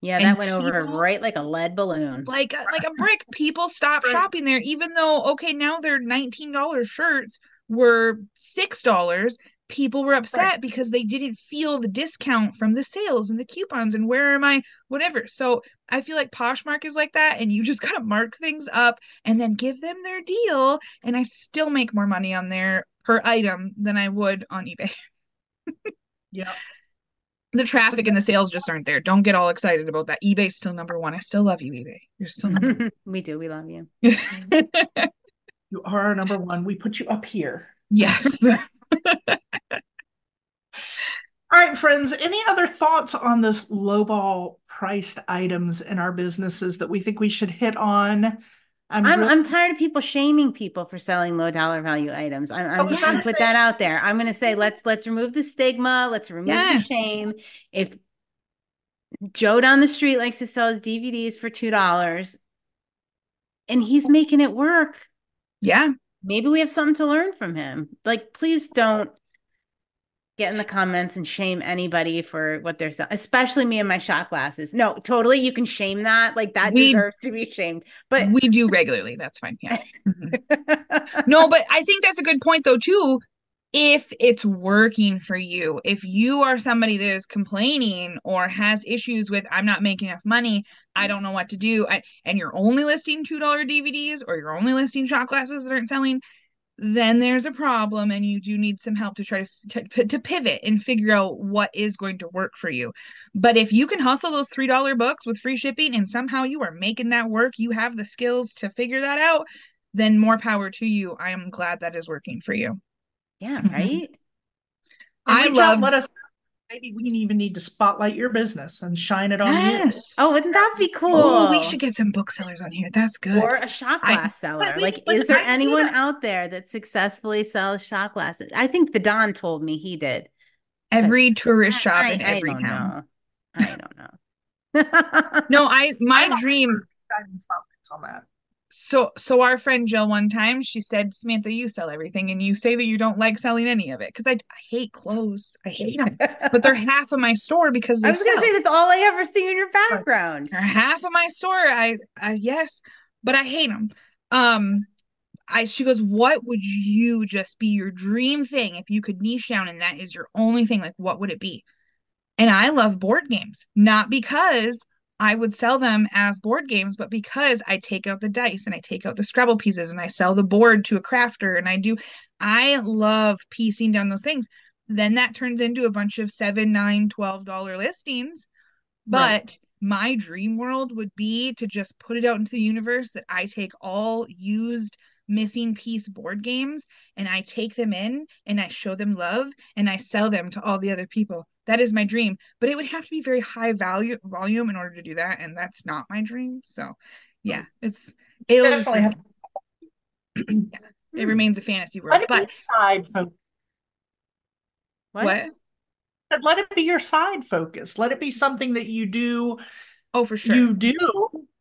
A: Yeah,
C: And
A: that went over right like a lead balloon.
C: like uh, like a brick. People
B: stopped
C: shopping there, even though okay, now their nineteen dollars shirts were six dollars. People were upset because they didn't feel the discount from the sales and the coupons and where am I, whatever. So I feel like Poshmark is like that, and you just gotta mark things up and then give them their deal. And I still make more money on there per item than I would on eBay.
B: yeah.
C: The traffic and the sales just aren't there. Don't get all excited about that. eBay's still number one. I still love you, eBay. You're still number one.
A: we do. We love you.
B: you are our number one. We put you up here.
C: Yes.
B: All right, friends, any other thoughts on this lowball priced items in our businesses that we think we should hit on?
A: I'm I'm, really... I'm tired of people shaming people for selling low dollar value items. I'm, I'm oh, just going to put that out there. I'm going to say let's let's remove the stigma. Let's remove yes. the shame. If Joe down the street likes to sell his DVDs for two dollars, and he's making it work.
C: Yeah,
A: maybe we have something to learn from him. Like, please don't get in the comments and shame anybody for what they're selling, especially me and my shot glasses. No, totally, you can shame that. Like that we, deserves to be shamed. But
C: we do regularly. That's fine. Yeah. Mm-hmm. no, but I think that's a good point though too. If it's working for you, if you are somebody that is complaining or has issues with I'm not making enough money, I don't know what to do, I, and you're only listing two dollar DVDs or you're only listing shot glasses that aren't selling, then there's a problem and you do need some help to try to, to, to pivot and figure out what is going to work for you. But if you can hustle those three dollar books with free shipping and somehow you are making that work you have the skills to figure that out then more power to you. I am glad that is working for you.
A: Yeah mm-hmm. right?
B: I love let us maybe we even need to spotlight your business and shine it on yes. you.
A: Oh, wouldn't that be cool?
C: Oh, we should get some booksellers on here. That's good.
A: Or a shot glass I, seller. like, is there anyone out there that successfully sells shot glasses? I think the Don told me he did.
C: Every tourist shop I, in every town.
A: Know. I don't know.
C: no, I my dream on that so so our friend Jill one time she said Samantha you sell everything and you say that you don't like selling any of it. Because I, I hate clothes. I hate them but they're half of my store because
A: I was gonna say that's all I ever see in your background.
C: They're half of my store. I, I yes but I hate them um I she goes what would you just be your dream thing if you could niche down and that is your only thing? Like what would it be? And I love board games. Not because I would sell them as board games, but because I take out the dice and I take out the Scrabble pieces and I sell the board to a crafter and I do, I love piecing down those things. Then that turns into a bunch of seven, nine, twelve dollar listings. But right. my dream world would be to just put it out into the universe that I take all used missing piece board games and I take them in and I show them love and I sell them to all the other people that is my dream but it would have to be very high value volume in order to do that and that's not my dream so yeah it's it definitely have yeah, it hmm. remains a fantasy world let but
B: side focus
C: what? what
B: let it be your side focus let it be something that you do
C: oh for sure
B: you do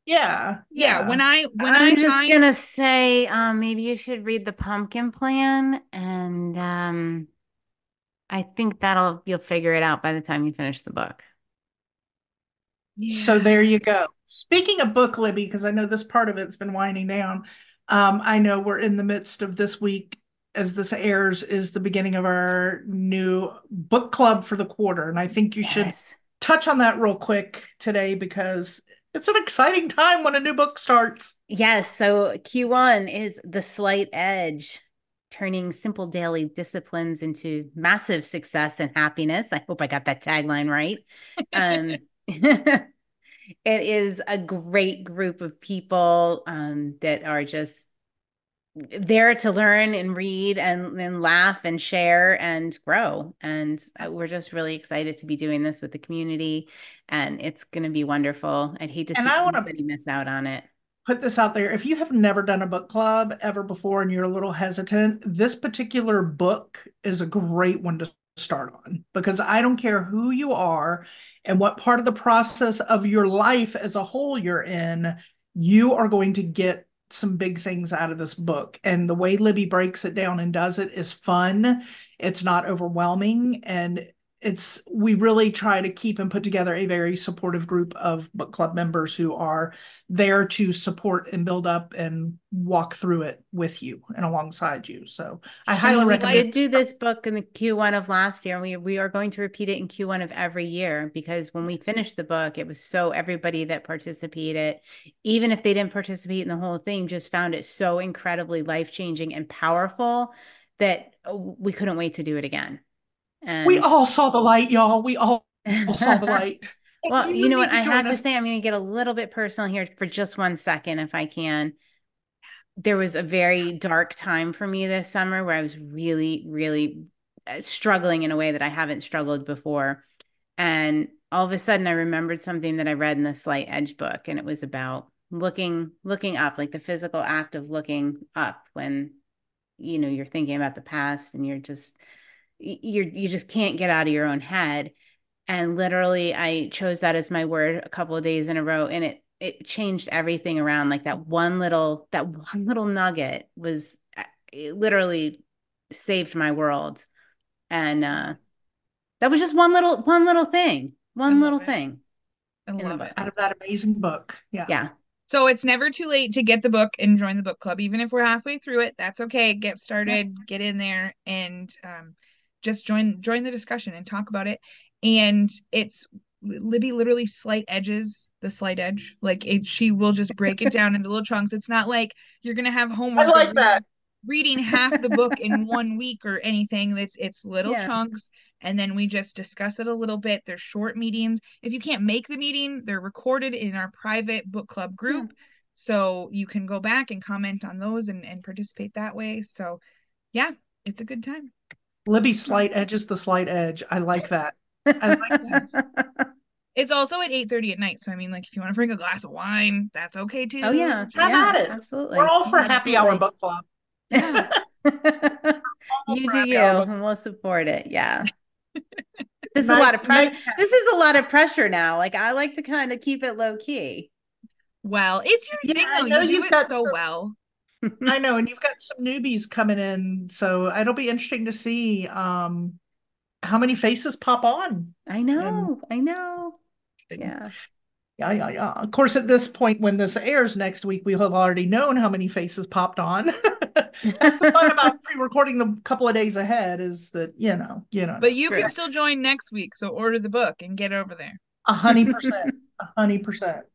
B: yeah,
C: yeah. Yeah. When I when
A: I'm
C: I
A: just find... gonna say, um, maybe you should read the pumpkin plan and um I think that'll you'll figure it out by the time you finish the book.
B: Yeah. So there you go. Speaking of book, Libby, because I know this part of it's been winding down. Um, I know we're in the midst of this week as this airs is the beginning of our new book club for the quarter. And I think you yes. should touch on that real quick today because it's an exciting time when a new book starts.
A: Yes. So Q1 is The Slight Edge turning simple daily disciplines into massive success and happiness. I hope I got that tagline right. Um, it is a great group of people um, that are just there to learn and read and, and laugh and share and grow. And uh, we're just really excited to be doing this with the community. And it's going to be wonderful. I'd hate to and see anybody miss out on it
B: put this out there. If you have never done a book club ever before and you're a little hesitant, this particular book is a great one to start on because I don't care who you are and what part of the process of your life as a whole you're in, you are going to get some big things out of this book. And the way Libby breaks it down and does it is fun. It's not overwhelming and it's we really try to keep and put together a very supportive group of book club members who are there to support and build up and walk through it with you and alongside you. So I highly recommend.
A: We did do this book in the Q1 of last year, and we we are going to repeat it in Q1 of every year because when we finished the book, it was so everybody that participated, even if they didn't participate in the whole thing, just found it so incredibly life changing and powerful that oh, we couldn't wait to do it again.
B: And we all saw the light, y'all. We all saw the light.
A: well, you, you know what? I have us. to say, I'm going to get a little bit personal here for just one second, if I can. There was a very dark time for me this summer where I was really, really uh, struggling in a way that I haven't struggled before. And all of a sudden, I remembered something that I read in the Slight Edge book, and it was about looking looking up like the physical act of looking up when you know you're thinking about the past and you're just you're you just can't get out of your own head and literally i chose that as my word a couple of days in a row and it it changed everything around like that one little that one little nugget was it literally saved my world and uh that was just one little one little thing one little it. thing
B: I love it. out of that amazing book yeah
A: yeah
C: so it's never too late to get the book and join the book club. Even if we're halfway through it, that's okay. Get started, get in there, and um, just join join the discussion and talk about it. And it's Libby literally slight edges the slight edge. Like it, she will just break it down into little chunks. It's not like you're gonna have homework.
B: I like that.
C: Reading half the book in one week or anything. It's it's little yeah. chunks and then we just discuss it a little bit. They're short meetings. If you can't make the meeting, they're recorded in our private book club group. Yeah. So you can go back and comment on those and, and participate that way. So yeah, it's a good time.
B: Libby slight edge is the slight edge. I like that. I like
C: that. It's also at 8 30 at night. So I mean, like if you want to bring a glass of wine, that's okay too.
A: Oh yeah.
B: Have
A: yeah,
B: at it.
A: Absolutely.
B: We're all for absolutely. happy hour book club.
A: Yeah. you do you and we'll support it. Yeah this is a lot of pressure. This is a lot of pressure now. Like I like to kind of keep it low key.
C: Well, it's your yeah, thing though. You do it so some, well.
B: I know, and you've got some newbies coming in, so it'll be interesting to see um how many faces pop on.
A: I know, and, I know. Yeah.
B: Yeah, yeah, yeah. Of course, at this point, when this airs next week, we'll have already known how many faces popped on. That's the fun about pre-recording them a couple of days ahead is that you know, you know.
C: But you can still join next week, so order the book and get over there.
B: A hundred percent, a hundred percent.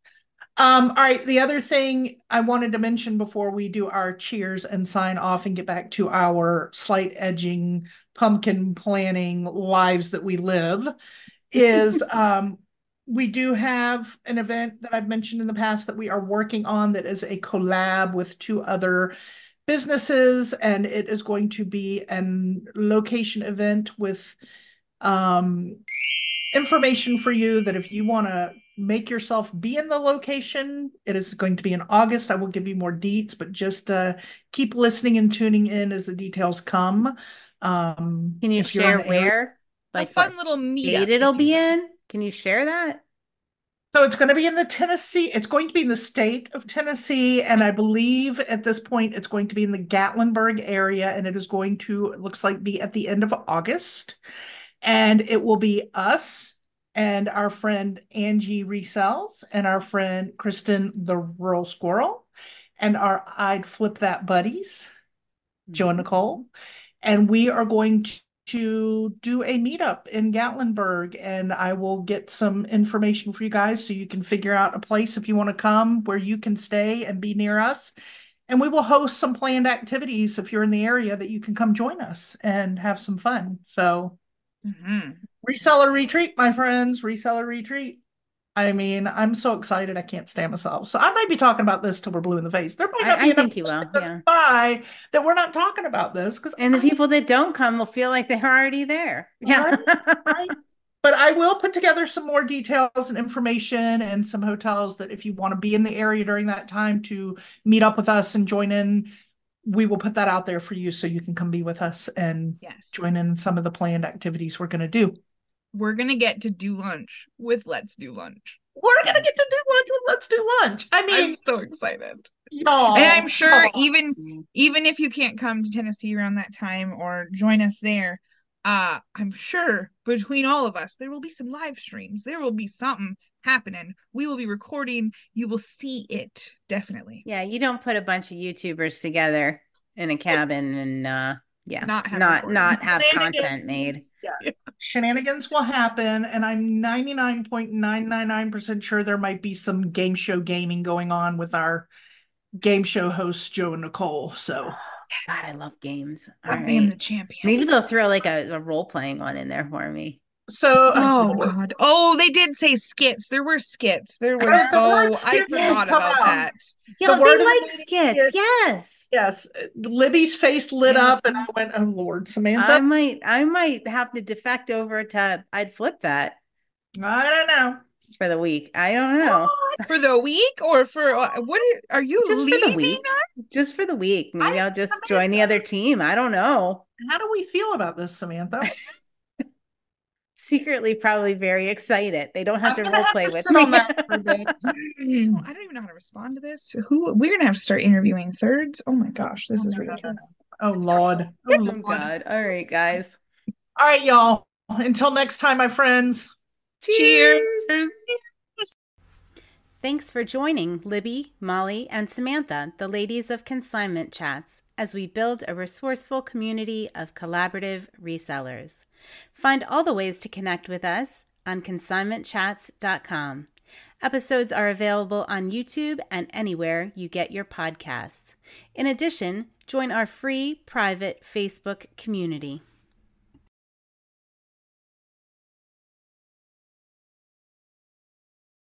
B: Um, all right. The other thing I wanted to mention before we do our cheers and sign off and get back to our slight edging pumpkin planning lives that we live is um we do have an event that I've mentioned in the past that we are working on that is a collab with two other businesses, and it is going to be an location event with um, information for you that if you want to make yourself be in the location, it is going to be in August. I will give you more deets, but just uh, keep listening and tuning in as the details come. Um,
A: Can you share where?
C: Like a fun little meet
A: It'll be in. Can you share that?
B: So it's going to be in the Tennessee, it's going to be in the state of Tennessee. And I believe at this point it's going to be in the Gatlinburg area. And it is going to, it looks like, be at the end of August. And it will be us and our friend Angie Resells and our friend Kristen the Rural Squirrel and our I'd Flip That Buddies, Joe and Nicole. And we are going to to do a meetup in Gatlinburg and I will get some information for you guys so you can figure out a place if you want to come where you can stay and be near us. And we will host some planned activities if you're in the area that you can come join us and have some fun. So, mm-hmm. Reseller retreat, my friends, reseller retreat. I mean, I'm so excited I can't stand myself. So I might be talking about this till we're blue in the face. There might not I, be I think you will. Yeah. That we're not talking about this because
A: and the people that don't come will feel like they're already there. Yeah. Right,
B: right. But I will put together some more details and information and some hotels that if you want to be in the area during that time to meet up with us and join in, we will put that out there for you so you can come be with us and yes. join in some of the planned activities we're going to do
C: we're gonna get to do lunch with Let's Do Lunch.
B: We're gonna get to do lunch with Let's Do Lunch. I mean,
C: I'm so excited. No, and I'm sure even even if you can't come to Tennessee around that time or join us there, uh, I'm sure between all of us there will be some live streams. There will be something happening. We will be recording. You will see it definitely.
A: Yeah, you don't put a bunch of YouTubers together in a cabin and uh yeah not have not not have content made
B: yeah. shenanigans will happen and i'm 99.999% sure there might be some game show gaming going on with our game show hosts joe and nicole so
A: God, I love games.
C: All I right. am the champion.
A: Maybe they'll throw like a, a role playing one in there for me.
B: So,
C: oh god, oh, they did say skits. There were skits. There were. The oh, I forgot about that.
A: Yeah, the they like skits. Is, yes,
B: yes. Libby's face lit yeah. up, and I went, "Oh Lord, Samantha."
A: I might, I might have to defect over to. I'd flip that.
B: I don't know
A: for the week. I don't know
C: for the week or for uh, what are, are you
A: just for the week? Us? Just for the week. Maybe I, will just join the other team. I don't know.
B: How do we feel about this, Samantha?
A: Secretly probably very excited. They don't have I'm to role play with me. Hmm. Oh, I
C: don't even know how to respond to this. Who we're gonna have to start interviewing thirds. Oh my gosh, this oh is ridiculous.
B: Oh Lord. Oh,
A: oh Lord. God. All right, guys.
B: All right, y'all. Until next time, my friends.
C: Cheers. Cheers.
A: Thanks for joining Libby, Molly, and Samantha, the ladies of Consignment Chats, as we build a resourceful community of collaborative resellers. Find all the ways to connect with us on consignmentchats.com. Episodes are available on YouTube and anywhere you get your podcasts. In addition, join our free private Facebook community.